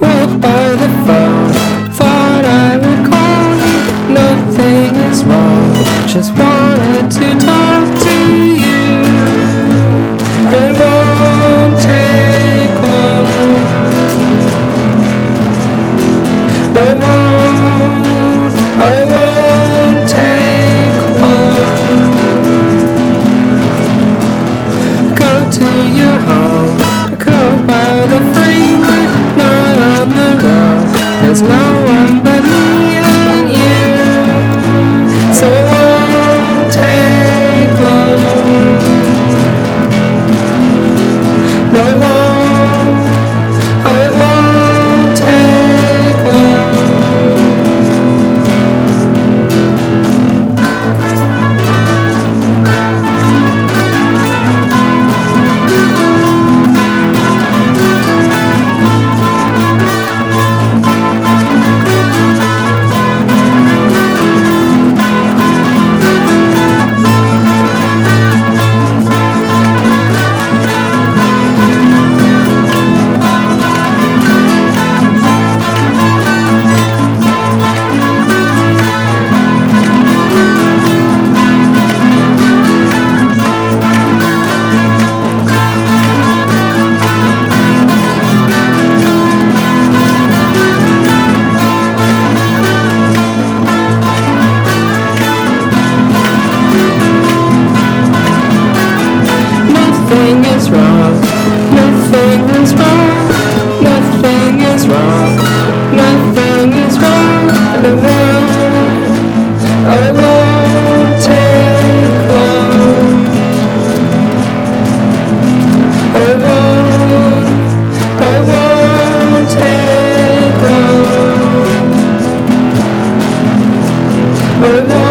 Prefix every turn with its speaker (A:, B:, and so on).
A: walk by the phone. Thought I would call you, nothing is wrong. Just wanted to talk to you. It won't take long. It won't, I won't take long. Go to your home, go by the free never know.